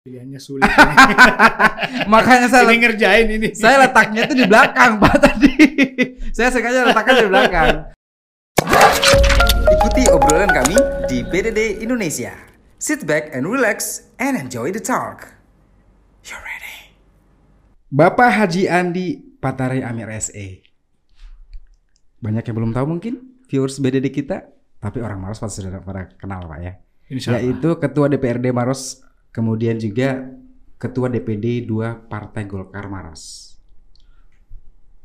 Pilihannya sulit. Makanya saya ini ngerjain ini. saya letaknya itu di belakang Pak tadi. saya sengaja letakkan di belakang. Ikuti obrolan kami di BDD Indonesia. Sit back and relax and enjoy the talk. You're ready. Bapak Haji Andi Patare Amir SE. Banyak yang belum tahu mungkin viewers BDD kita, tapi orang Maros pasti sudah pada kenal Pak ya. Yaitu Ketua DPRD Maros, kemudian juga Ketua DPD 2 Partai Golkar Maros.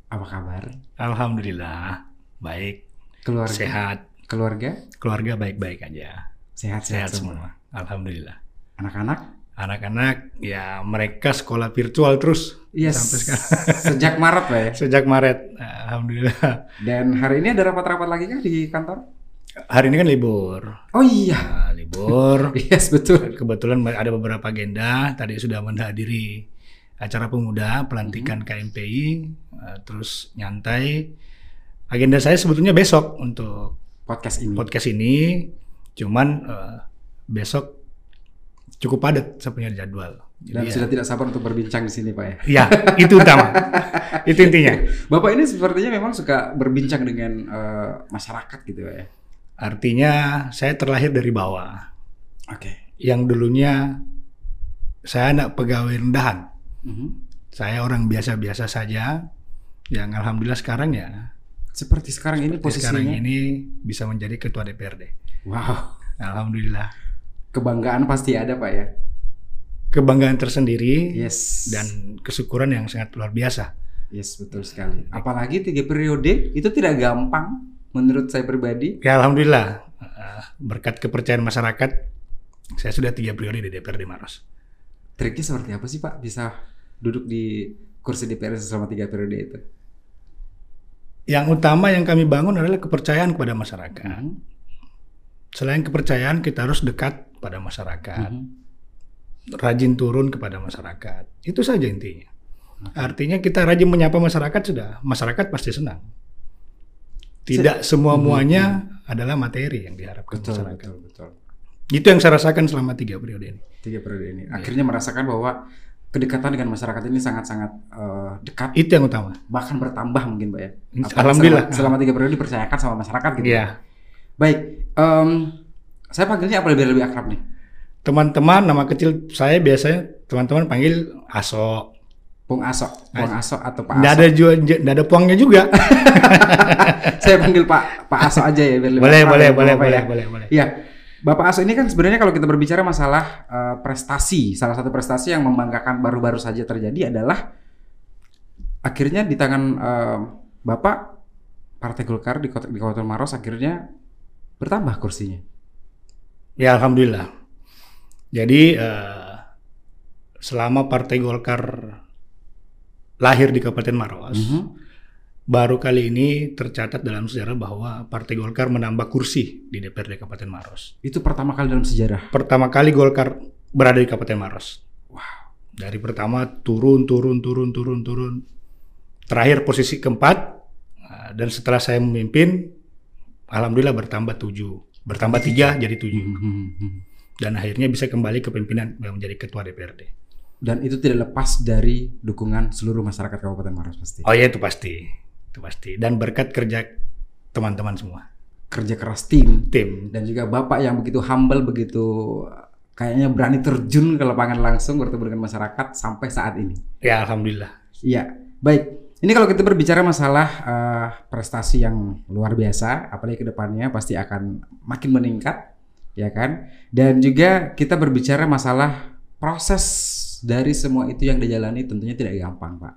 Apa kabar? Alhamdulillah baik, Keluarga? sehat, Keluarga? keluarga baik-baik aja, Sehat-sehat sehat semua. semua. Alhamdulillah. Anak-anak? Anak-anak ya mereka sekolah virtual terus Yes. sampai sekarang. Sejak Maret Pak ya. Sejak Maret, Alhamdulillah. Dan hari ini ada rapat-rapat lagi kan di kantor? Hari ini kan libur, Oh iya. Nah, libur. Yes betul. Kebetulan ada beberapa agenda. Tadi sudah menghadiri acara pemuda pelantikan KMPI, eh, terus nyantai. Agenda saya sebetulnya besok untuk Podcast ini. podcast ini, cuman eh, besok cukup padat saya punya jadwal. Dan Jadi sudah tidak sabar untuk berbincang di sini Pak ya. ya, ya, itu utama, itu intinya. Bapak ini sepertinya memang suka berbincang dengan eh, masyarakat gitu Pak ya. Artinya saya terlahir dari bawah, Oke. yang dulunya saya anak pegawai rendahan. Mhm. Saya orang biasa-biasa saja, yang alhamdulillah sekarang ya Seperti sekarang ini seperti sekarang posisinya. ini bisa menjadi ketua DPRD. Wow. Alhamdulillah. Kebanggaan pasti ada Pak ya. Kebanggaan tersendiri Yes. dan kesyukuran yang sangat luar biasa. Yes betul sekali. Apalagi tiga periode itu tidak gampang menurut saya pribadi. Ya alhamdulillah eh, berkat kepercayaan masyarakat saya sudah tiga periode di DPRD Maros. Triknya seperti apa sih Pak bisa duduk di kursi DPR selama tiga periode itu? Yang utama yang kami bangun adalah kepercayaan kepada masyarakat. Mhm. Selain kepercayaan kita harus dekat pada masyarakat, Mhm. rajin turun kepada masyarakat. Itu saja intinya. Artinya kita rajin menyapa masyarakat sudah, masyarakat pasti senang. Tidak semua muanya adalah materi yang diharapkan Betul, masyarakat. betul, betul. Itu yang saya rasakan selama tiga periode ini. Tiga periode ini. Akhirnya merasakan bahwa kedekatan dengan masyarakat ini sangat-sangat eh, dekat, Itu yang utama. bahkan bertambah mungkin Pak ya. Apalagi Alhamdulillah. Selama, selama tiga periode dipercayakan sama masyarakat gitu. Iya. Baik, em, saya panggilnya apa lebih lebih akrab nih? Teman-teman nama kecil saya biasanya teman-teman panggil Aso. Pung Aso, Pung Aso atau Pak Nggak Aso. ada juga, nggak ada puangnya juga. saya panggil Pak Pak Aso aja ya boleh, boleh, ya, boleh, boleh, ya. boleh, boleh. Iya, Bapak Aso ini kan sebenarnya kalau kita berbicara masalah eh, prestasi, salah satu prestasi yang membanggakan baru-baru saja terjadi adalah akhirnya di tangan eh, Bapak Partai Golkar di kota di Kabupaten Maros akhirnya bertambah kursinya. Ya alhamdulillah. Jadi eh, selama Partai Golkar lahir di Kabupaten Maros, Mhm. baru kali ini tercatat dalam sejarah bahwa Partai Golkar menambah kursi di DPRD Kabupaten Maros. Itu pertama kali dalam sejarah. Pertama kali Golkar berada di Kabupaten Maros. Wow. Dari pertama turun, turun, turun, turun, turun. Terakhir posisi keempat. eh, Dan setelah saya memimpin, alhamdulillah bertambah tujuh, bertambah tiga jadi tujuh. Mhm. Dan akhirnya bisa kembali ke pimpinan menjadi ketua DPRD. Dan itu tidak lepas dari dukungan seluruh masyarakat Kabupaten Maros pasti. Oh ya itu pasti, itu pasti. Dan berkat kerja teman-teman semua, Kerja keras tim tim. dan juga Bapak yang begitu humble, begitu kayaknya berani terjun ke lapangan langsung bertemu dengan masyarakat sampai saat ini. Ya alhamdulillah. Iya, baik. Ini kalau kita berbicara masalah eh, prestasi yang luar biasa, apalagi ke depannya pasti akan makin meningkat, ya kan? Dan juga kita berbicara masalah proses dari semua itu yang dijalani tentunya tidak gampang, Pak.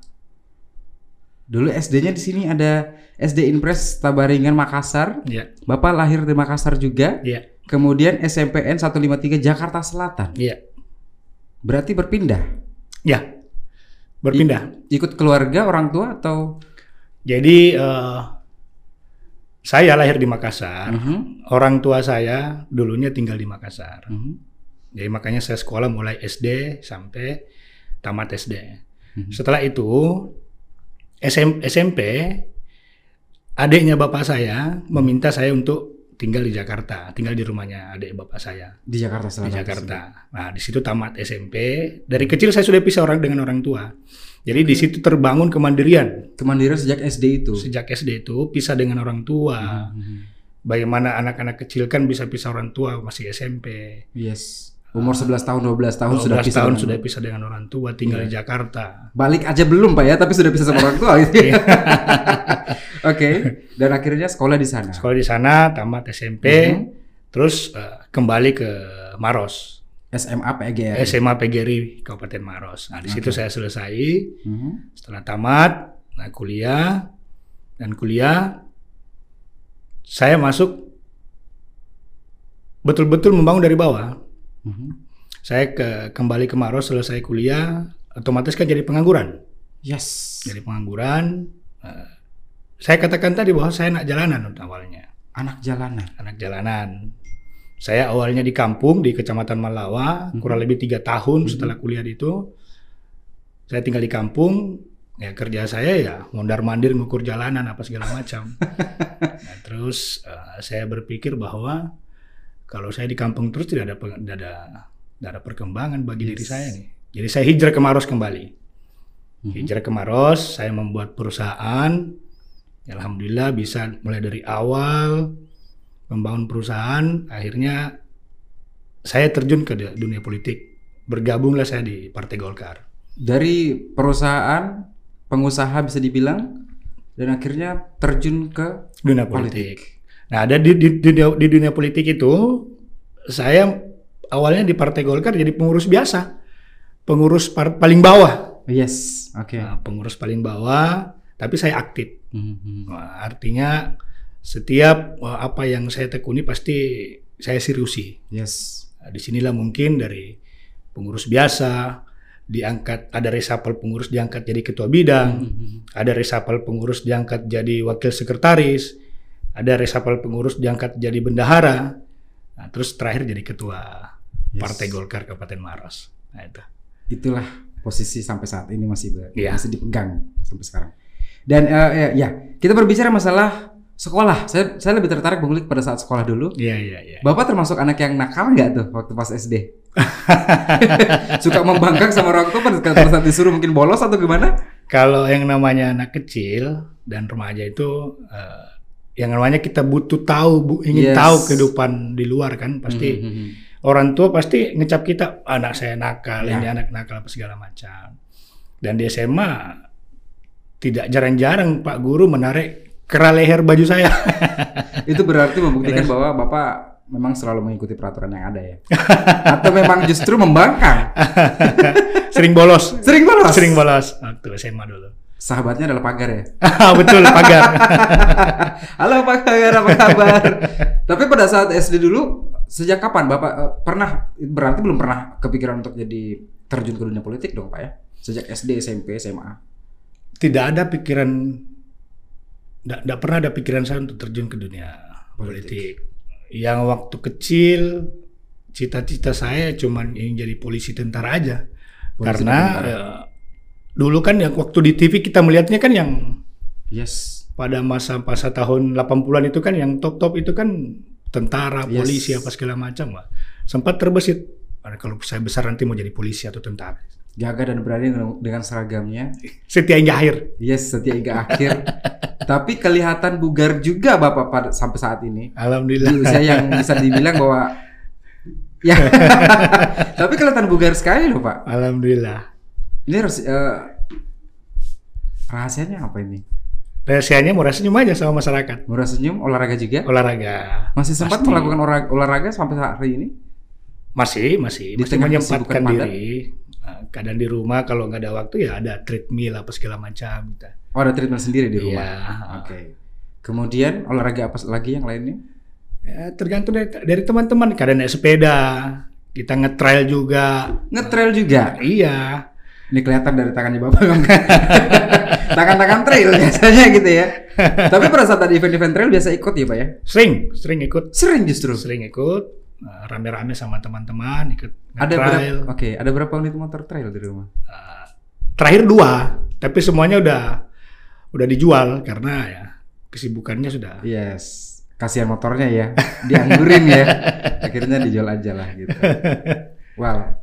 Dulu SD-nya di sini ada SD Impres Tabaringan Makassar. Ya, Bapak lahir di Makassar juga. ya, Kemudian SMPN 153 Jakarta Selatan. ya, Berarti berpindah. ya. Berpindah. Ikut keluarga orang tua atau Jadi eh, saya lahir di Makassar. Mhm. Orang tua saya dulunya tinggal di Makassar. Mhm. Jadi makanya saya sekolah mulai SD sampai tamat SD. Mhm. Setelah itu SM SMP adiknya bapak saya meminta saya untuk tinggal di Jakarta, tinggal di rumahnya adik bapak saya Di Jakarta di Selatan. Jakarta. Nah, di situ tamat SMP. Dari kecil saya sudah pisah orang dengan orang tua. Jadi di situ terbangun kemandirian. Kemandirian sejak SD itu. Sejak SD itu pisah dengan orang tua. Mhm. Bagaimana anak-anak kecil kan bisa pisah orang tua masih SMP. Yes. Umur 11 tahun, 12 tahun 12 sudah pisah tahun dengan- sudah pisah dengan orang tua, tinggal di Jakarta. Balik aja belum Pak ya, tapi sudah bisa sama orang tua gitu ya. Oke. Dan akhirnya sekolah di sana. Sekolah di sana, tamat SMP, Mhm. terus eh, kembali ke Maros. SMA PGR. SMA PGRI Kabupaten Maros. Nah, di situ saya selesai. Mhm. Setelah tamat, nah kuliah dan kuliah saya masuk betul-betul membangun dari bawah. Mhm. Saya ke kembali ke Maros selesai kuliah, otomatis kan jadi pengangguran. Yes. Jadi pengangguran. eh, saya katakan tadi bahwa saya anak jalanan awalnya, Anak jalanan. anak jalanan. Saya awalnya di kampung di Kecamatan Malawa, Mhm. kurang lebih tiga tahun Mhm. setelah kuliah itu. Saya tinggal di kampung, ya kerja saya ya mondar mandir ngukur jalanan apa segala macam. Nah, terus eh, saya berpikir bahwa kalau saya di kampung terus tidak ada tidak ada, tidak ada perkembangan bagi diri Yes. saya nih. Jadi saya hijrah ke Maros kembali. Mhm. Hijrah ke Maros, saya membuat perusahaan. Alhamdulillah bisa mulai dari awal membangun perusahaan. Akhirnya saya terjun ke du- dunia politik. Bergabunglah saya di Partai Golkar. Dari perusahaan pengusaha bisa dibilang dan akhirnya terjun ke Dunia Politik. politik. Nah, ada di, di, dunia, di dunia politik itu saya awalnya di Partai Golkar jadi pengurus biasa. Pengurus par- paling bawah. yes, oke. Nah, pengurus paling bawah, tapi saya aktif. Mhm. Wah, artinya setiap apa yang saya tekuni pasti saya seriusi. Yes. Nah, di sinilah mungkin dari pengurus biasa diangkat ada resapel pengurus diangkat jadi ketua bidang, Mhm. ada resapel pengurus diangkat jadi wakil sekretaris, ada resapel pengurus diangkat jadi bendahara, nah, terus terakhir jadi ketua Yes. Partai Golkar Kabupaten Maros. Nah, itu. Itulah posisi sampai saat ini masih ber- Iya. masih dipegang sampai sekarang. Dan eh, ya, ya, kita berbicara masalah sekolah. Saya saya lebih tertarik mengulik pada saat sekolah dulu. Iya iya iya. Bapak termasuk anak yang nakal nggak tuh waktu pas SD? Suka membangkang sama orang tua pada saat disuruh mungkin bolos atau gimana? Kalau yang namanya anak kecil dan remaja itu eh, yang namanya kita butuh tahu, bu- ingin Yes. tahu kehidupan di luar kan pasti Mhm. orang tua pasti ngecap kita anak saya nakal, Ya. ini anak nakal apa segala macam. Dan di SMA tidak jarang-jarang Pak Guru menarik kera leher baju saya. Itu berarti membuktikan bahwa Bapak memang selalu mengikuti peraturan yang ada ya. Atau memang justru membangkang. Sering bolos. Sering bolos. Sering bolos waktu SMA dulu. Sahabatnya adalah pagar ya. Betul, pagar. Halo Pak Pagar, apa kabar? Tapi pada saat SD dulu, sejak kapan Bapak eh, pernah berarti belum pernah kepikiran untuk jadi terjun ke dunia politik dong Pak ya? Sejak SD, SMP, SMA. Tidak ada pikiran tidak pernah ada pikiran saya untuk terjun ke dunia politik. Yang waktu kecil cita-cita saya cuman ingin jadi polisi tentara aja. Polisi Karena tentara. eh, dulu kan yang waktu di TV kita melihatnya kan yang Yes. pada masa-masa tahun 80-an itu kan yang top-top itu kan tentara, Yes. polisi apa segala macam, Pak. Sempat terbesit "Ah, kalau saya besar nanti mau jadi polisi atau tentara. Gagah dan berani dengan, dengan seragamnya. Setia hingga akhir. Yes, setia hingga akhir. Tapi kelihatan bugar juga Bapak pada sampai saat ini. Alhamdulillah. Di usia yang bisa dibilang bahwa ya. Tapi kelihatan bugar sekali loh Pak. Alhamdulillah. Ini harus eh, rahasianya apa ini? Rahasianya murah senyum aja sama masyarakat. Murah senyum, olahraga juga. Olahraga. Masih sempat Pasti. melakukan olahraga, olahraga sampai saat hari ini? Masih, masih, Di masih menyempatkan kesibukan padat? diri. Nah, kadang di rumah kalau nggak ada waktu ya ada treadmill apa segala macam. Gitu. Oh ada treatment sendiri di rumah. Iya. Oke. Kemudian olahraga apa lagi yang lainnya? Ya, tergantung dari, dari teman-teman. Kadang naik sepeda, kita nge-trail juga. Ngetrail juga. Iya. Ini kelihatan dari tangannya bapak. Tangan-tangan trail biasanya gitu ya. Tapi pada saat ada event-event trail biasa ikut ya pak ya? Sering, sering ikut, Sering justru. sering ikut. Nah, rame-rame sama teman-teman ikut Ada berapa? Oke, ada berapa unit motor trail di rumah? Uh, terakhir dua, tapi semuanya udah udah dijual karena ya kesibukannya sudah Yes. kasihan motornya ya, dianggurin ya. Akhirnya dijual aja lah gitu. Wow.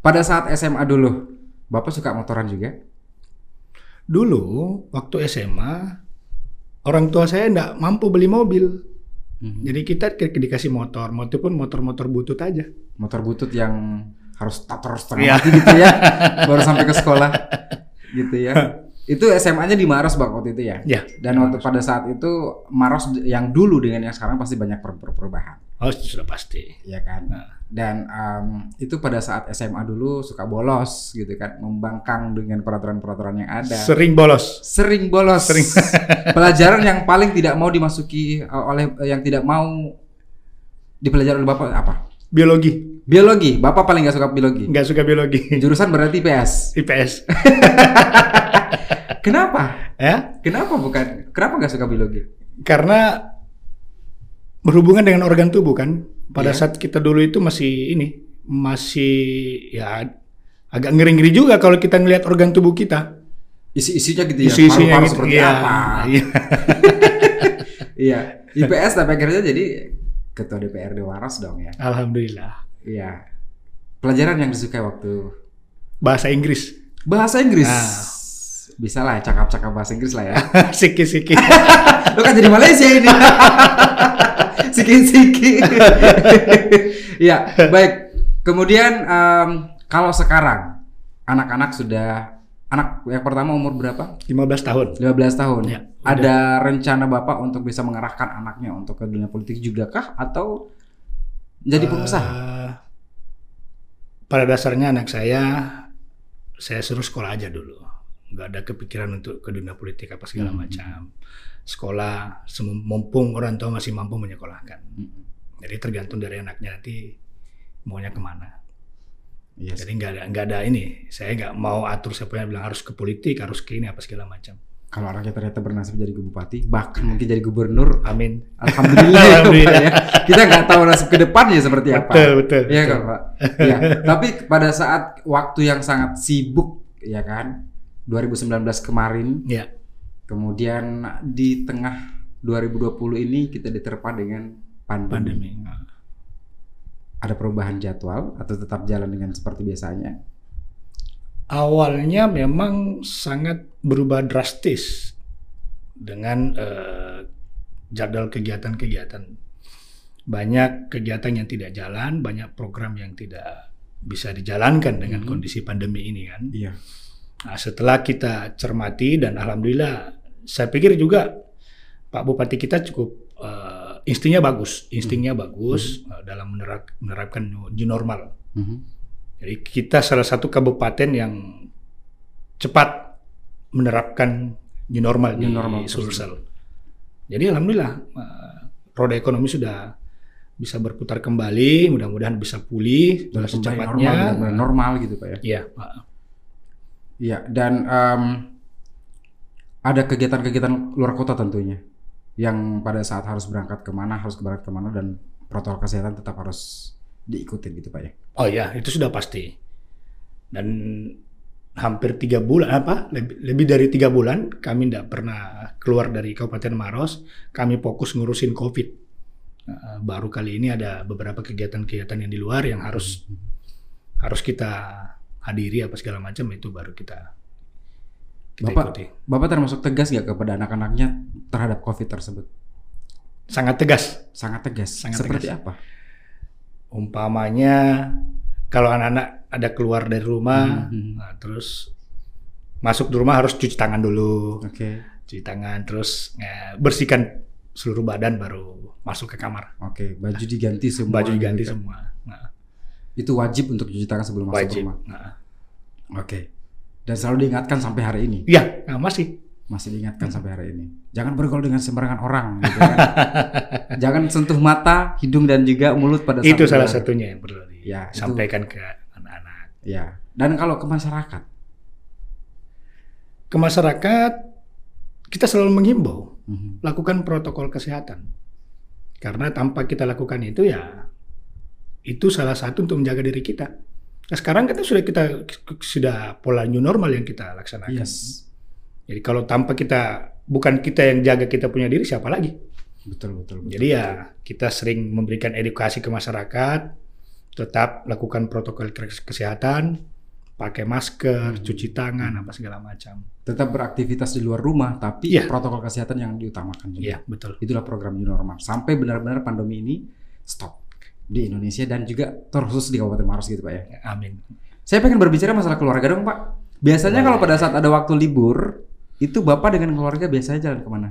Pada saat SMA dulu, Bapak suka motoran juga? Dulu waktu SMA orang tua saya enggak mampu beli mobil. Mhm. Jadi kita di- dikasih motor, motor pun motor-motor butut aja. Motor butut yang harus starter setengah Iya. mati gitu ya, baru sampai ke sekolah gitu ya. Itu SMA-nya di Maros Bang waktu itu ya? Ya. Dan waktu pada saat itu Maros yang dulu dengan yang sekarang pasti banyak per- per- perubahan, Oh sudah pasti. ya kan? Nah. Dan em, itu pada saat SMA dulu suka bolos gitu kan, membangkang dengan peraturan-peraturan yang ada. Sering bolos. Sering bolos. Sering. Pelajaran yang paling tidak mau dimasuki uh, oleh yang tidak mau dipelajari oleh Bapak apa? Biologi. Biologi. Bapak paling nggak suka biologi. Nggak suka biologi. Jurusan berarti PS. IPS. Kenapa? ya. Kenapa bukan? Kenapa nggak suka biologi? Karena berhubungan dengan organ tubuh kan. Pada Iya. saat kita dulu itu masih ini masih ya agak ngeri-ngeri juga kalau kita ngelihat organ tubuh kita. Isi-isinya gitu ya. Isi-isinya gitu. seperti Iya, apa? iya. Iya. IPS tapi akhirnya jadi ketua DPRD Waras dong ya. Alhamdulillah. Iya. Pelajaran yang disukai waktu Bahasa Inggris. bahasa Inggris. Ah. Bisa lah cakap-cakap bahasa Inggris lah ya. Siki-siki. Lo kan jadi Malaysia ini. Siki-siki. ya, baik. Kemudian em, kalau sekarang anak-anak sudah anak yang pertama umur berapa? 15 tahun. 15 tahun. Ya, Ada rencana Bapak untuk bisa mengarahkan anaknya untuk ke dunia politik juga kah atau jadi pengusaha? Eh, pada dasarnya anak saya saya suruh sekolah aja dulu. Nggak ada kepikiran untuk ke dunia politik apa segala Hmm. macam. Sekolah sem- mumpung orang tua masih mampu menyekolahkan. Hmm. Jadi tergantung dari anaknya nanti maunya ke mana. Iya sih. Jadi nggak ada nggak ada ini. Saya nggak mau atur siapa yang bilang harus ke politik, harus ke ini apa segala macam. Kalau anaknya ternyata bernasib jadi bupati, bahkan mungkin jadi gubernur, Amin. Alhamdulillah, ya, Pak, Alhamdulillah. ya. Kita nggak tahu nasib ke depannya seperti apa. Betul betul. Iya kan Pak. Iya. Tapi pada saat waktu yang sangat sibuk, ya kan, 2019 kemarin, Ya. kemudian di tengah 2020 ini kita diterpa dengan pandemi. Pandemi. Ada perubahan jadwal atau tetap jalan dengan seperti biasanya? awalnya memang sangat berubah drastis dengan eh, jadwal kegiatan-kegiatan. Banyak kegiatan yang tidak jalan, banyak program yang tidak bisa dijalankan dengan Mhm. kondisi pandemi ini kan. Iya. Nah, setelah kita cermati dan alhamdulillah saya pikir juga Pak Bupati kita cukup eh, instingnya bagus, instingnya bagus eh, dalam menerap- menerapkan new normal. Mhm. Jadi kita salah satu kabupaten yang cepat menerapkan new normal New di normal Sulsel. Jadi alhamdulillah eh, roda ekonomi sudah bisa berputar kembali, mudah-mudahan bisa pulih secepatnya. normal, normal gitu Pak ya? Iya, Pak. Iya, dan em, ada kegiatan-kegiatan luar kota tentunya yang pada saat harus berangkat ke mana, harus berangkat ke mana dan protokol kesehatan tetap harus diikutin gitu Pak ya. Oh ya, itu sudah pasti. Dan hampir tiga bulan apa lebih, lebih dari tiga bulan kami tidak pernah keluar dari Kabupaten Maros. Kami fokus ngurusin COVID. Nah, baru kali ini ada beberapa kegiatan-kegiatan yang di luar yang harus harus kita hadiri apa segala macam itu baru kita kita Bapak- ikuti. Bapak termasuk tegas nggak kepada anak-anaknya terhadap COVID tersebut? Sangat tegas. Sangat tegas. Sangat Seperti tegas. apa? Umpamanya kalau anak-anak ada keluar dari rumah, Mhm. nah, terus masuk di rumah harus cuci tangan dulu. Oke, cuci tangan terus eh, bersihkan seluruh badan baru masuk ke kamar oke. Baju diganti semua. baju diganti gitu kan. semua Itu wajib untuk cuci tangan sebelum masuk wajib rumah. nah. Oke. Dan selalu diingatkan sampai hari ini. iya nah, masih Masih diingatkan sampai hari ini. Jangan bergaul dengan sembarangan orang. Gitu kan. Jangan sentuh mata, hidung dan juga mulut pada saat itu salah satunya yang perlu Ya, itu- disampaikan ke anak-anak Ya. Dan kalau ke masyarakat, ke masyarakat kita selalu menghimbau Mhm. lakukan protokol kesehatan karena tanpa kita lakukan itu ya itu salah satu untuk menjaga diri kita nah, sekarang kita sudah kita sudah pola new normal yang kita laksanakan yes. jadi kalau tanpa kita bukan kita yang jaga kita punya diri siapa lagi Betul betul. betul Jadi ya kita sering memberikan edukasi ke masyarakat, tetap lakukan protokol kes- kesehatan, pakai masker, Hmm. cuci tangan, apa segala macam. tetap beraktivitas di luar rumah, tapi Iya. protokol kesehatan yang diutamakan juga. Iya betul. Itulah program new normal sampai benar-benar pandemi ini stop di Indonesia dan juga terkhusus di Kabupaten Maros gitu pak ya. Amin. Saya pengen berbicara masalah keluarga dong pak. Biasanya kalau pada saat ada waktu libur itu bapak dengan keluarga biasanya jalan ke mana?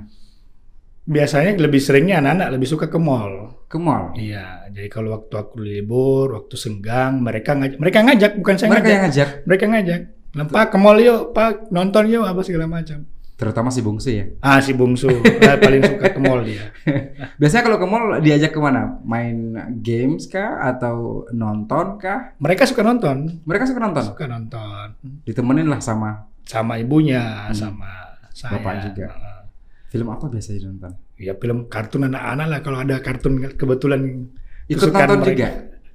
Biasanya lebih seringnya anak-anak lebih suka ke mall. Ke mall. Iya, jadi kalau waktu aku libur, waktu senggang, mereka ngajak, mereka ngajak bukan saya Mereka ngajak. yang ngajak, Mereka ngajak. Lempak ke mall yuk, Pak, nonton yuk apa segala macam. Terutama si bungsu ya. Ah, si bungsu ah, paling suka ke mall dia. Biasanya kalau ke mall diajak ke mana? Main games kah atau nonton kah? Mereka suka nonton, Mereka suka nonton. suka nonton Ditemenin lah sama sama ibunya, Hmm. sama saya. Bapak juga. Heeh. film apa biasanya nonton? Ya film kartun anak-anak lah kalau ada kartun kebetulan Ikut nonton mereka. juga.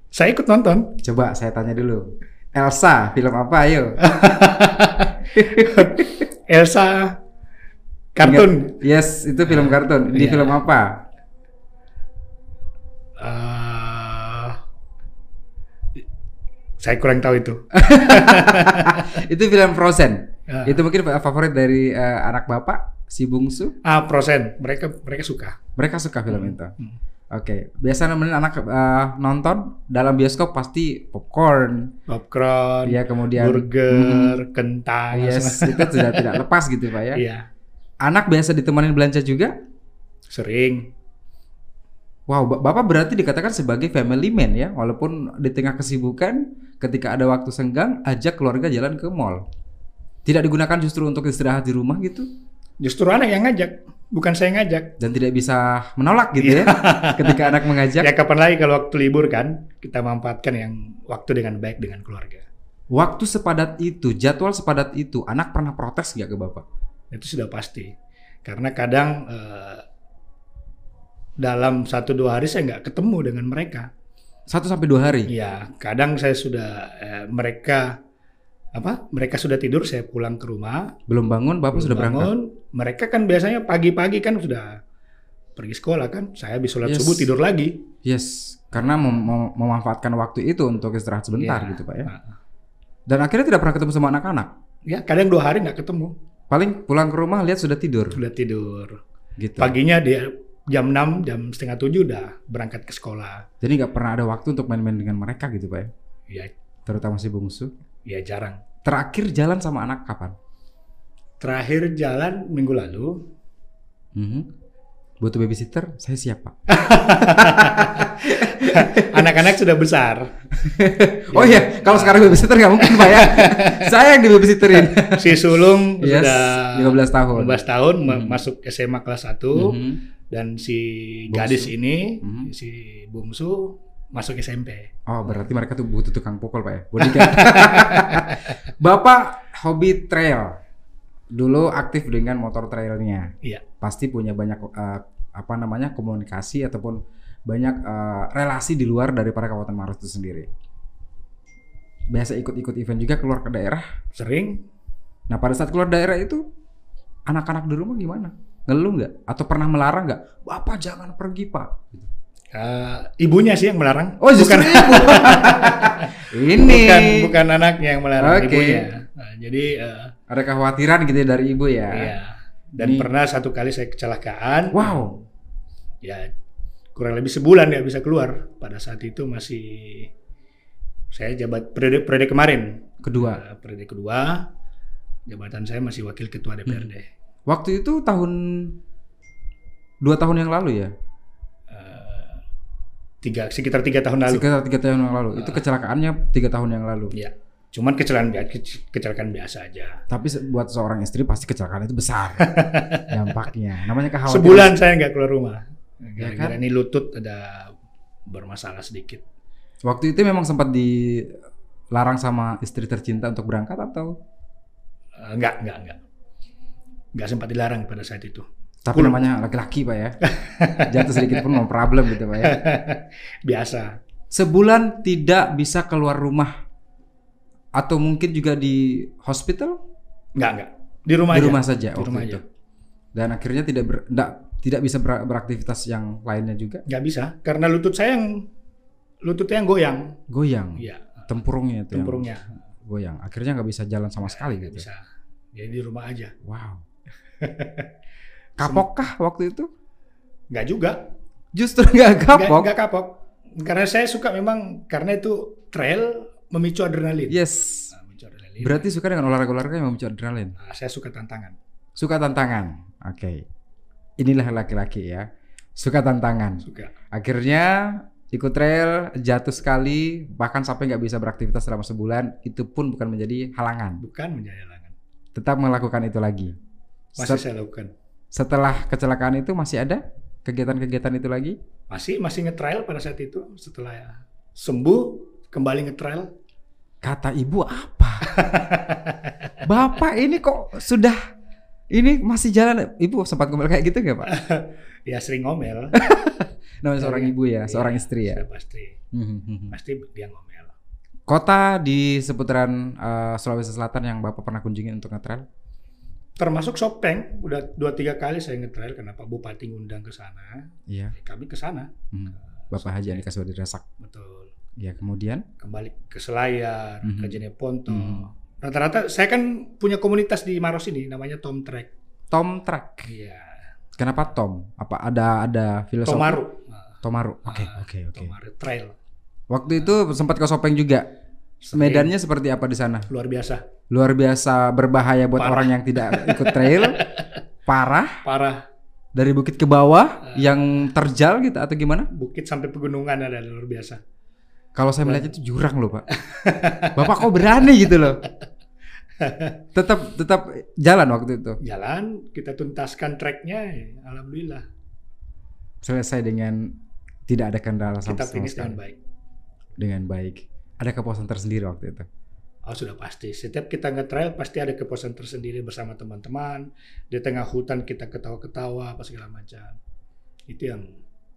Saya ikut nonton. Coba saya tanya dulu. Elsa, film apa ayo? Elsa kartun. Ingat- Yes, itu film kartun. Di Iya. film apa? Eh, saya kurang tahu itu. itu film Frozen. Ah. Itu mungkin favorit dari eh, anak bapak, si bungsu. Ah, prosen. Mereka mereka suka. Mereka suka film itu. Hmm. Oke, biasa nemenin anak eh, nonton dalam bioskop pasti popcorn, Popcorn, ya kemudian burger, kentang. Yes, itu sudah tidak lepas gitu pak ya. Iya, Anak biasa ditemenin belanja juga. sering. Wow, ba- bapak berarti dikatakan sebagai family man ya, walaupun di tengah kesibukan, ketika ada waktu senggang, ajak keluarga jalan ke mall. Tidak digunakan justru untuk istirahat di rumah gitu, Justru anak yang ngajak, bukan saya ngajak. dan tidak bisa menolak gitu ya, ketika anak mengajak. Ya kapan lagi kalau waktu libur kan, kita manfaatkan yang waktu dengan baik dengan keluarga. Waktu sepadat itu, jadwal sepadat itu, anak pernah protes nggak ke bapak? Itu sudah pasti. Karena kadang eh, dalam satu dua hari saya nggak ketemu dengan mereka. Satu sampai dua hari. Iya, kadang saya sudah eh, mereka apa? Mereka sudah tidur, saya pulang ke rumah. Belum bangun, bapak sudah berangkat. bangun. Mereka kan biasanya pagi-pagi kan sudah pergi sekolah kan. Saya habis sholat Yes. subuh tidur lagi. Yes, karena mem- mem- memanfaatkan waktu itu untuk istirahat sebentar Iya. gitu pak ya. Dan akhirnya tidak pernah ketemu sama anak-anak. Ya kadang dua hari nggak ketemu, Paling pulang ke rumah lihat sudah tidur. sudah tidur. Gitu. Paginya dia jam 6, jam setengah tujuh udah berangkat ke sekolah. Jadi nggak pernah ada waktu untuk main-main dengan mereka gitu pak ya. Ya, Terutama si bungsu. ya jarang. Terakhir jalan sama anak kapan? Terakhir jalan minggu lalu, Mhm. Butuh babysitter? Saya siap pak. anak-anak sudah besar. Oh iya, kalau sekarang babysitter nggak mungkin pak ya. Saya yang di babysitterin. Si sulung Yes, sudah 15 tahun. 15 tahun Hmm. masuk SMA kelas 1 Mhm. dan si Bungsu. gadis ini, Mhm. si bungsu masuk SMP. Oh berarti mereka tuh butuh tukang pukul pak ya? Bodyguard. Bapak hobi trail. Dulu aktif dengan motor trailnya. Iya. Pasti punya banyak eh, apa namanya komunikasi ataupun banyak eh, relasi di luar daripada Kabupaten Maros itu sendiri. Biasa ikut-ikut event juga keluar ke daerah. Sering Nah pada saat keluar daerah itu anak-anak di rumah gimana? Ngeluh nggak? Atau pernah melarang nggak? Bapak jangan pergi pak. Gitu. eh, ibunya sih yang melarang. Oh justru bukan ibu. Ini bukan bukan anaknya yang melarang Oke. ibunya. Nah, jadi eh, ada kekhawatiran gitu ya dari ibu ya. iya. Dan Ini- pernah satu kali saya kecelakaan. Wow. Ya kurang lebih sebulan nggak bisa keluar. Pada saat itu masih saya jabat periode, periode kemarin. Kedua. Eh, periode kedua jabatan saya masih wakil ketua DPRD. Waktu itu tahun dua tahun yang lalu ya. Eh, tiga sekitar tiga tahun lalu. Sekitar tiga tahun yang lalu. Itu kecelakaannya tiga tahun yang lalu. Ya, cuman kecelakaan biasa, kecelakaan biasa aja. Tapi buat seorang istri pasti kecelakaan itu besar dampaknya. Namanya kekhawatiran. Sebulan saya nggak keluar rumah. Ya Gara-gara kan? ini lutut ada bermasalah sedikit. Waktu itu memang sempat dilarang sama istri tercinta untuk berangkat atau? Eh, Nggak, nggak, nggak. Nggak sempat dilarang pada saat itu. Tapi namanya laki-laki pak ya. Jatuh sedikit pun no problem gitu pak ya. Biasa. Sebulan tidak bisa keluar rumah atau mungkin juga di hospital Nggak, nggak. Di rumah di aja. rumah saja Di rumah itu. aja. Dan akhirnya tidak ber, nggak- Tidak bisa ber- beraktivitas yang lainnya juga. Nggak bisa karena lutut saya yang lututnya yang goyang. Goyang. Iya, Tempurungnya itu yang tempurungnya. goyang. Akhirnya nggak bisa jalan sama sekali Nggak gitu. bisa. Jadi di rumah aja. Wow. Kapokkah waktu itu? Nggak juga. Justru Nggak, kapok. nggak kapok. Karena saya suka memang karena itu trail memicu adrenalin. Yes. Nah, memicu adrenalin. Berarti suka dengan olahraga-olahraga yang memicu adrenalin. Nah, saya suka tantangan. Suka tantangan. Oke. Inilah laki-laki ya. Suka tantangan. Suka. Akhirnya ikut trail, jatuh sekali, bahkan sampai nggak bisa beraktivitas selama sebulan, itu pun bukan menjadi halangan. Bukan menjadi halangan. Tetap melakukan itu lagi. Masih Set- saya lakukan. setelah kecelakaan itu masih ada kegiatan-kegiatan itu lagi? Masih masih nge-trail pada saat itu. Setelah ya, sembuh kembali nge-trail. Kata ibu apa? Bapak ini kok sudah ini masih jalan? Ibu sempat ngomel kayak gitu nggak pak? Ya sering ngomel. Namanya seorang ibu ya, seorang Iya, istri ya. Pasti. Pasti dia ngomel. Kota di seputaran eh, Sulawesi Selatan yang bapak pernah kunjungi untuk ngetrail? Termasuk Sopeng, udah dua tiga kali saya nge-trail karena Pak Bupati ngundang ke sana. Iya. Ya, kami ke sana. Hmm. Bapak Haji Andika Suwadi Rasak. Betul. Ya kemudian? Kembali ke Selayar, Mhm. ke Jeneponto. Mhm. Rata-rata saya kan punya komunitas di Maros ini namanya Tom Trek. Tom Track. Iya. Kenapa Tom? Apa ada ada filosofi? Tomaru. Tomaru. Oke Ah, oke oke. Tomaru Trail. Waktu itu sempat ke Sopeng juga. Sering. Medannya seperti apa di sana? luar biasa. Luar biasa berbahaya buat Parah. orang yang tidak ikut trail. Parah Parah. dari bukit ke bawah Ah. yang terjal gitu atau gimana? Bukit sampai pegunungan ada luar biasa. Kalau saya melihat itu jurang loh pak. Bapak kok berani gitu loh. Tetap tetap jalan waktu itu. Jalan, kita tuntaskan treknya, ya, alhamdulillah. Selesai dengan tidak ada kendala sama, Kita finish dengan baik. Dengan baik. Ada kepuasan tersendiri waktu itu. Oh sudah pasti. Setiap kita nge-trail pasti ada kepuasan tersendiri bersama teman-teman. Di tengah hutan kita ketawa-ketawa apa segala macam. Itu yang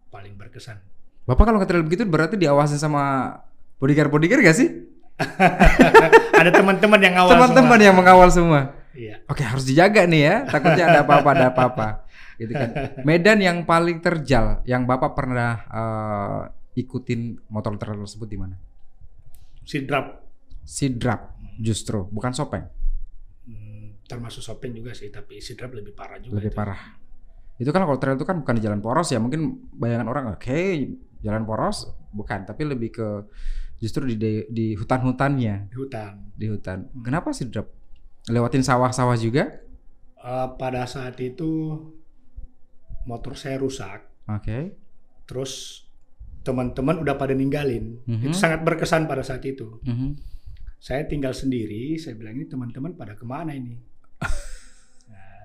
paling berkesan. Bapak kalau nge-trail begitu berarti diawasi sama bodyguard bodyguard gak sih? ada teman-teman yang awal Teman-teman semua. yang mengawal semua. Iya. Oke harus dijaga nih ya. Takutnya ada apa-apa, ada apa-apa. Gitu kan. Medan yang paling terjal yang bapak pernah eh, ikutin motor trail tersebut di mana? Sidrap Sidrap justru, bukan Sopeng. hmm, termasuk Sopeng juga sih, tapi Sidrap lebih parah juga. Lebih itu. parah. Itu kan kalau trail itu kan bukan di jalan poros ya. Mungkin bayangan orang oke jalan poros bukan, tapi lebih ke justru di di, di hutan-hutannya, Di hutan. di hutan. Hmm. Kenapa Sidrap? Lewatin sawah-sawah juga? Eh, pada saat itu motor saya rusak. Oke. Terus teman-teman udah pada ninggalin. Mhm. Itu sangat berkesan pada saat itu. Mhm. Saya tinggal sendiri, saya bilang ini teman-teman pada ke mana ini? Nah,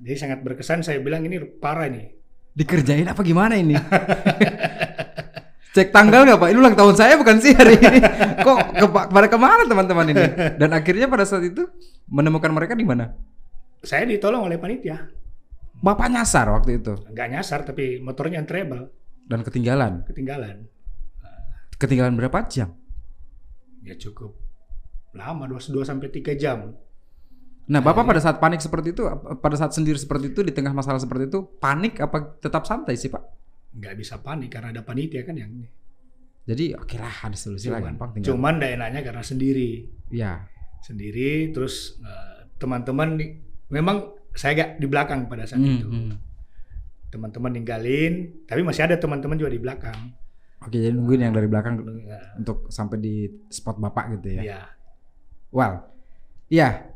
jadi sangat berkesan, saya bilang ini parah nih. Dikerjain apa gimana ini? Cek tanggal nggak pak? Ini ulang tahun saya bukan sih hari ini. Kok ke, pada ke mana teman-teman ini? Dan akhirnya pada saat itu menemukan mereka di mana? Saya ditolong oleh panitia. Bapak nyasar waktu itu Nggak nyasar, tapi motornya yang treble, dan ketinggalan. ketinggalan. Ketinggalan berapa jam? Ya cukup lama, 2, sampai 3 jam. Nah, Bapak pada saat panik seperti itu, pada saat sendiri seperti itu di tengah masalah seperti itu, panik apa tetap santai sih Pak? Nggak bisa panik karena ada panitia kan yang ini. Jadi oke lah ada solusi lah Cuman, gampang tinggal. cuman nggak enaknya karena sendiri. Ya, Sendiri, terus eh, teman-teman, memang saya gak di belakang pada saat Hmm, itu. hmm. Teman-teman ninggalin, tapi masih ada teman-teman juga di belakang. Oke jadi nungguin yang dari belakang Ya, untuk sampai di spot Bapak gitu ya. ya. Well, iya.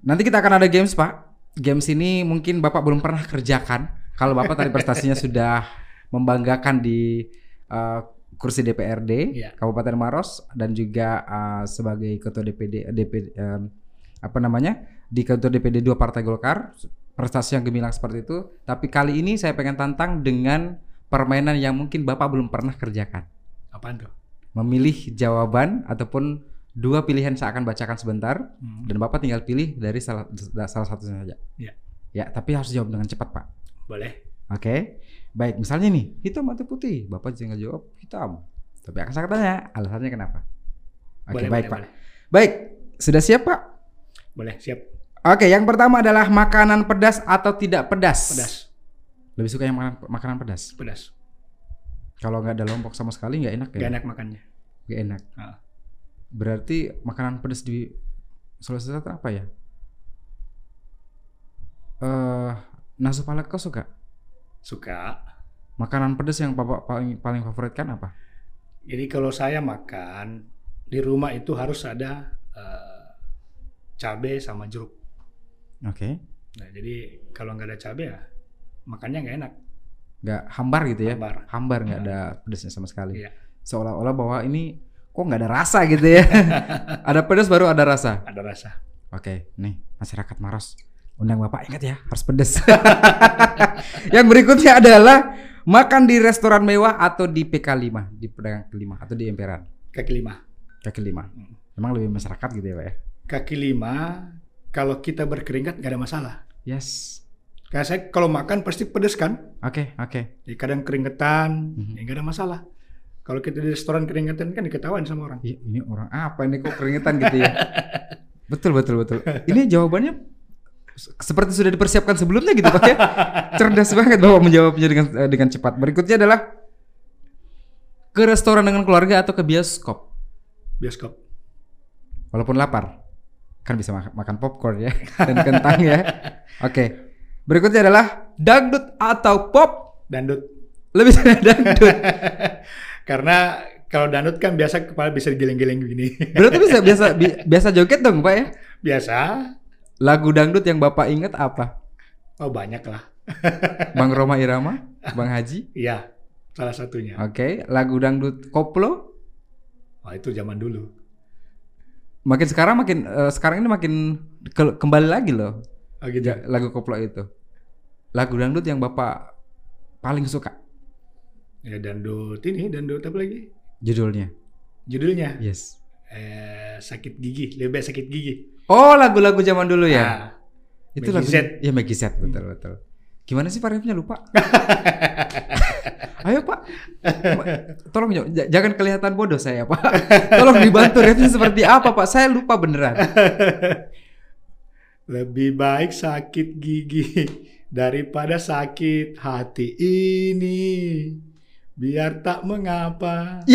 Nanti kita akan ada games, Pak. Games ini mungkin Bapak belum pernah kerjakan. Kalau Bapak tadi prestasinya sudah membanggakan di eh, kursi DPRD Iya. Kabupaten Maros dan juga eh, sebagai ketua DPD DPD em, apa namanya? di ketua DPD 2 Partai Golkar. Prestasi yang gemilang seperti itu. Tapi kali ini saya pengen tantang dengan permainan yang mungkin Bapak belum pernah kerjakan Apaan tuh? memilih jawaban ataupun dua pilihan saya akan bacakan sebentar Hmm. dan Bapak tinggal pilih dari salah salah satu saja. Ya. Ya, tapi harus jawab dengan cepat, Pak. Boleh. Oke. Baik, misalnya nih, hitam atau putih? Bapak tinggal jawab hitam. Tapi akan saya tanya, alasannya kenapa? Oke, boleh, baik, boleh, Pak. boleh. Baik, sudah siap, Pak? Boleh, siap. Oke, yang pertama adalah makanan pedas atau tidak pedas? Pedas. Lebih suka yang makanan, makanan pedas. pedas. Kalau nggak ada lombok sama sekali nggak enak ya? Gak enak makannya. Nggak enak. Ah. Berarti makanan pedas di Sulawesi Selatan apa ya? Eh, nasi palek kau suka? Suka. Makanan pedas yang bapak paling paling favorit kan apa? Jadi kalau saya makan di rumah itu harus ada eh, cabai sama jeruk. Oke. Nah, jadi kalau nggak ada cabai ya makannya nggak enak. Nggak hambar gitu ya? Hambar. Hambar nggak ada pedasnya sama sekali. Iya. Seolah-olah bahwa ini kok nggak ada rasa gitu ya? ada pedas baru ada rasa. Ada rasa. Oke, nih masyarakat Maros, undang bapak ingat ya harus pedas. Yang berikutnya adalah makan di restoran mewah atau di PK5 di pedagang kelima atau di emperan Kaki lima. kaki lima. Emang lebih masyarakat gitu ya pak ya? Kaki lima kalau kita berkeringat nggak ada masalah. Yes. Kayak saya kalau makan pasti pedes kan. Oke oke. Jadi kadang keringetan, Mhm. ya nggak ada masalah. Kalau kita di restoran keringetan kan diketawain sama orang. Ih, ini orang apa ini kok keringetan gitu ya? betul betul betul. Ini jawabannya seperti sudah dipersiapkan sebelumnya gitu pak ya? Cerdas banget bapak menjawabnya dengan eh, dengan cepat. Berikutnya adalah ke restoran dengan keluarga atau ke bioskop. Bioskop. Walaupun lapar, kan bisa mak- makan popcorn ya dan kentang ya. Oke. Berikutnya adalah dangdut atau pop. Dandut. Lebih suka dangdut. Karena kalau dandut kan biasa kepala bisa digeleng-geleng begini. Berarti bisa biasa bi- biasa joget dong, Pak ya? biasa. Lagu dangdut yang Bapak ingat apa? Oh banyak lah. Bang Roma Irama, Bang Haji. Iya, salah satunya. Oke, lagu dangdut koplo. Oh itu zaman dulu. Makin sekarang makin eh, sekarang ini makin ke- kembali lagi loh Oh gitu. ja- lagu koplo itu. Lagu dangdut yang Bapak paling suka Ya dandut ini, dandut apa lagi? judulnya. Judulnya Yes. eh, sakit gigi, lebih baik sakit gigi. Oh, lagu-lagu zaman dulu ya. Ah, Itu Maggie lagu Z. Ya Maggie Z betul betul. Gimana sih Pak Refnya lupa? Ayo Pak, tolong jangan kelihatan bodoh saya Pak. Tolong dibantu refnya seperti apa Pak? Saya lupa beneran. lebih baik sakit gigi daripada sakit hati ini. Biar tak mengapa.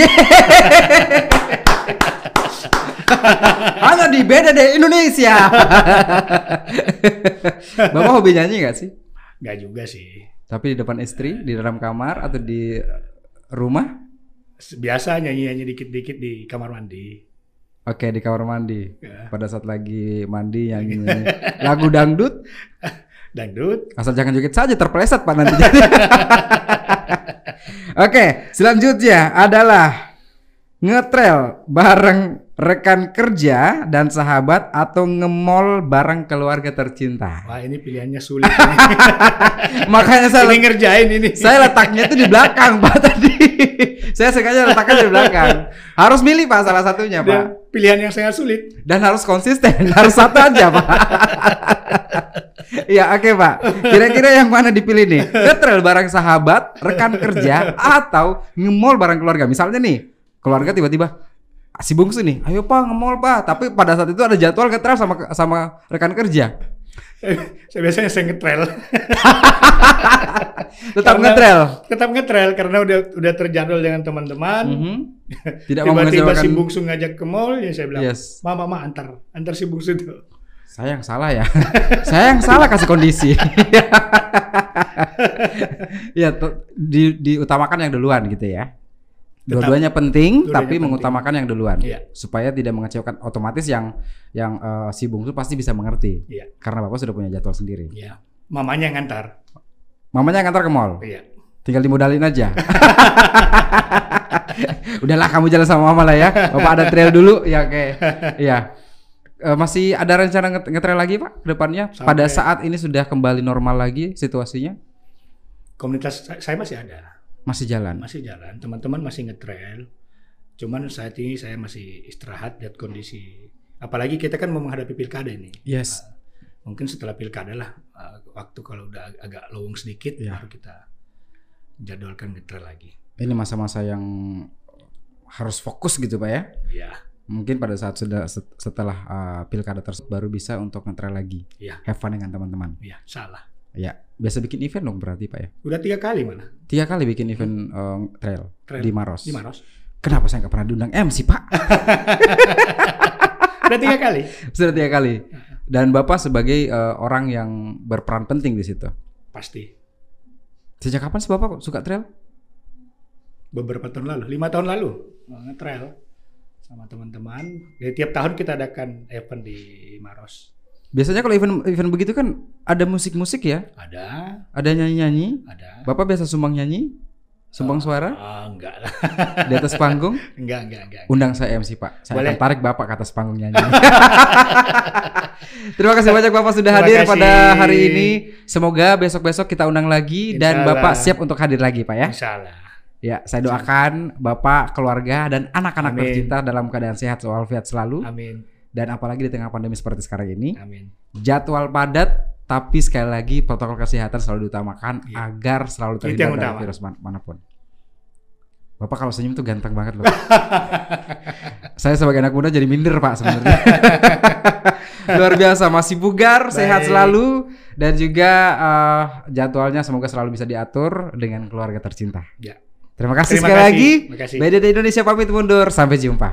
Hanya di beda deh Indonesia. Bapak hobi nyanyi nggak sih? Enggak juga sih. Tapi di depan istri, di dalam kamar atau di rumah? Biasa nyanyi-nyanyi dikit-dikit di kamar mandi. Oke di kamar mandi. Ya. Pada saat lagi mandi nyanyi. lagu dangdut Dangdut. Asal jangan joget saja terpeleset Pak nanti. Oke, selanjutnya adalah ngetrail bareng rekan kerja dan sahabat atau ngemol bareng keluarga tercinta. Wah ini pilihannya sulit. ini. Makanya saya ini ngerjain ini. saya letaknya itu di belakang Pak tadi. saya sengaja letakkan di belakang. Harus milih Pak salah satunya Dan Pak. pilihan yang sangat sulit. Dan harus konsisten, harus satu aja Pak. Iya oke Pak. Kira-kira yang mana dipilih nih? Ngetrail bareng sahabat, rekan kerja, atau nge-mall bareng keluarga? Misalnya nih, keluarga tiba-tiba "Ah, si bungsu nih, ayo Pak nge-mall Pak. Tapi pada saat itu ada jadwal ngetrail sama sama rekan kerja. saya biasanya saya ngetrail. Tetap Karena- ngetrail. Tetap ngetrail karena udah udah terjadwal dengan teman-teman. Mhm. Tidak mau Tiba-tiba si bungsu ngajak ke mall, ya saya bilang, Yes. "Ma, mama antar, antar si bungsu tuh." Saya yang salah ya. Saya yang salah kasih kondisi. ya, di, diutamakan yang duluan gitu ya. Dua-duanya penting, Dua-duanya tapi penting. mengutamakan yang duluan. Iya. Supaya tidak mengecewakan otomatis yang yang eh, si bungsu pasti bisa mengerti. Iya. Karena Bapak sudah punya jadwal sendiri. Iya. Mamanya yang ngantar. Mamanya yang ngantar ke mall. Iya. Tinggal dimodalin aja. Udahlah kamu jalan sama mama lah ya. Bapak ada trail dulu ya oke. Iya. Eh, masih ada rencana nge- ngetrail lagi Pak depannya? Sampai- Pada saat ini sudah kembali normal lagi situasinya? Komunitas sa- saya masih ada, Masih jalan. masih jalan. Teman-teman masih ngetrail. Cuman saat ini saya masih istirahat lihat kondisi. Apalagi kita kan mau menghadapi pilkada ini. Yes. Mungkin setelah pilkada lah, uh, waktu kalau udah ag- agak lowong sedikit, Iya. baru kita jadwalkan ngetrail lagi. Ini masa-masa yang harus fokus gitu Pak ya. Iya, Mungkin pada saat sudah set- setelah uh, pilkada tersebut baru bisa untuk ngetrail lagi. iya, Have fun dengan teman-teman. iya, salah. Ya, biasa bikin event dong berarti Pak ya. Udah tiga kali mana? Tiga kali bikin event eh, trail, Trail. di Maros. Di Maros. Kenapa saya nggak pernah diundang MC Pak? Udah tiga kali. Sudah tiga kali. Dan Bapak sebagai eh, orang yang berperan penting di situ. Pasti. Sejak kapan sih Bapak suka trail? Beberapa tahun lalu, lima tahun lalu, nge-trail sama teman-teman. Jadi tiap tahun kita adakan event di Maros. Biasanya kalau event event begitu kan ada musik-musik ya, Ada, ada nyanyi-nyanyi. ada. Bapak biasa sumbang nyanyi, sumbang suara Ah, enggak lah. di atas panggung. Enggak, enggak, enggak. Undang saya MC Pak. Saya Boleh. akan tarik Bapak ke atas panggung nyanyi. Terima kasih banyak Bapak sudah Terima hadir kasih. pada hari ini. Semoga besok-besok kita undang lagi dan Insya Bapak Allah. siap untuk hadir lagi Pak ya. Insya Allah. Ya, saya doakan Bapak, keluarga dan anak-anak tercinta dalam keadaan sehat walafiat selalu Amin. dan apalagi di tengah pandemi seperti sekarang ini. Amin. Jadwal padat tapi sekali lagi protokol kesehatan selalu diutamakan Iya. agar selalu terhindar dari utama. virus man- mana pun. Bapak kalau senyum tuh ganteng banget loh. Saya sebagai anak muda jadi minder Pak sebenarnya. Luar biasa, masih bugar, sehat Baik. selalu dan juga eh, jadwalnya semoga selalu bisa diatur dengan keluarga tercinta. Ya. Terima kasih Terima sekali kasih. lagi. Terima kasih. BDT Indonesia pamit mundur. Sampai jumpa.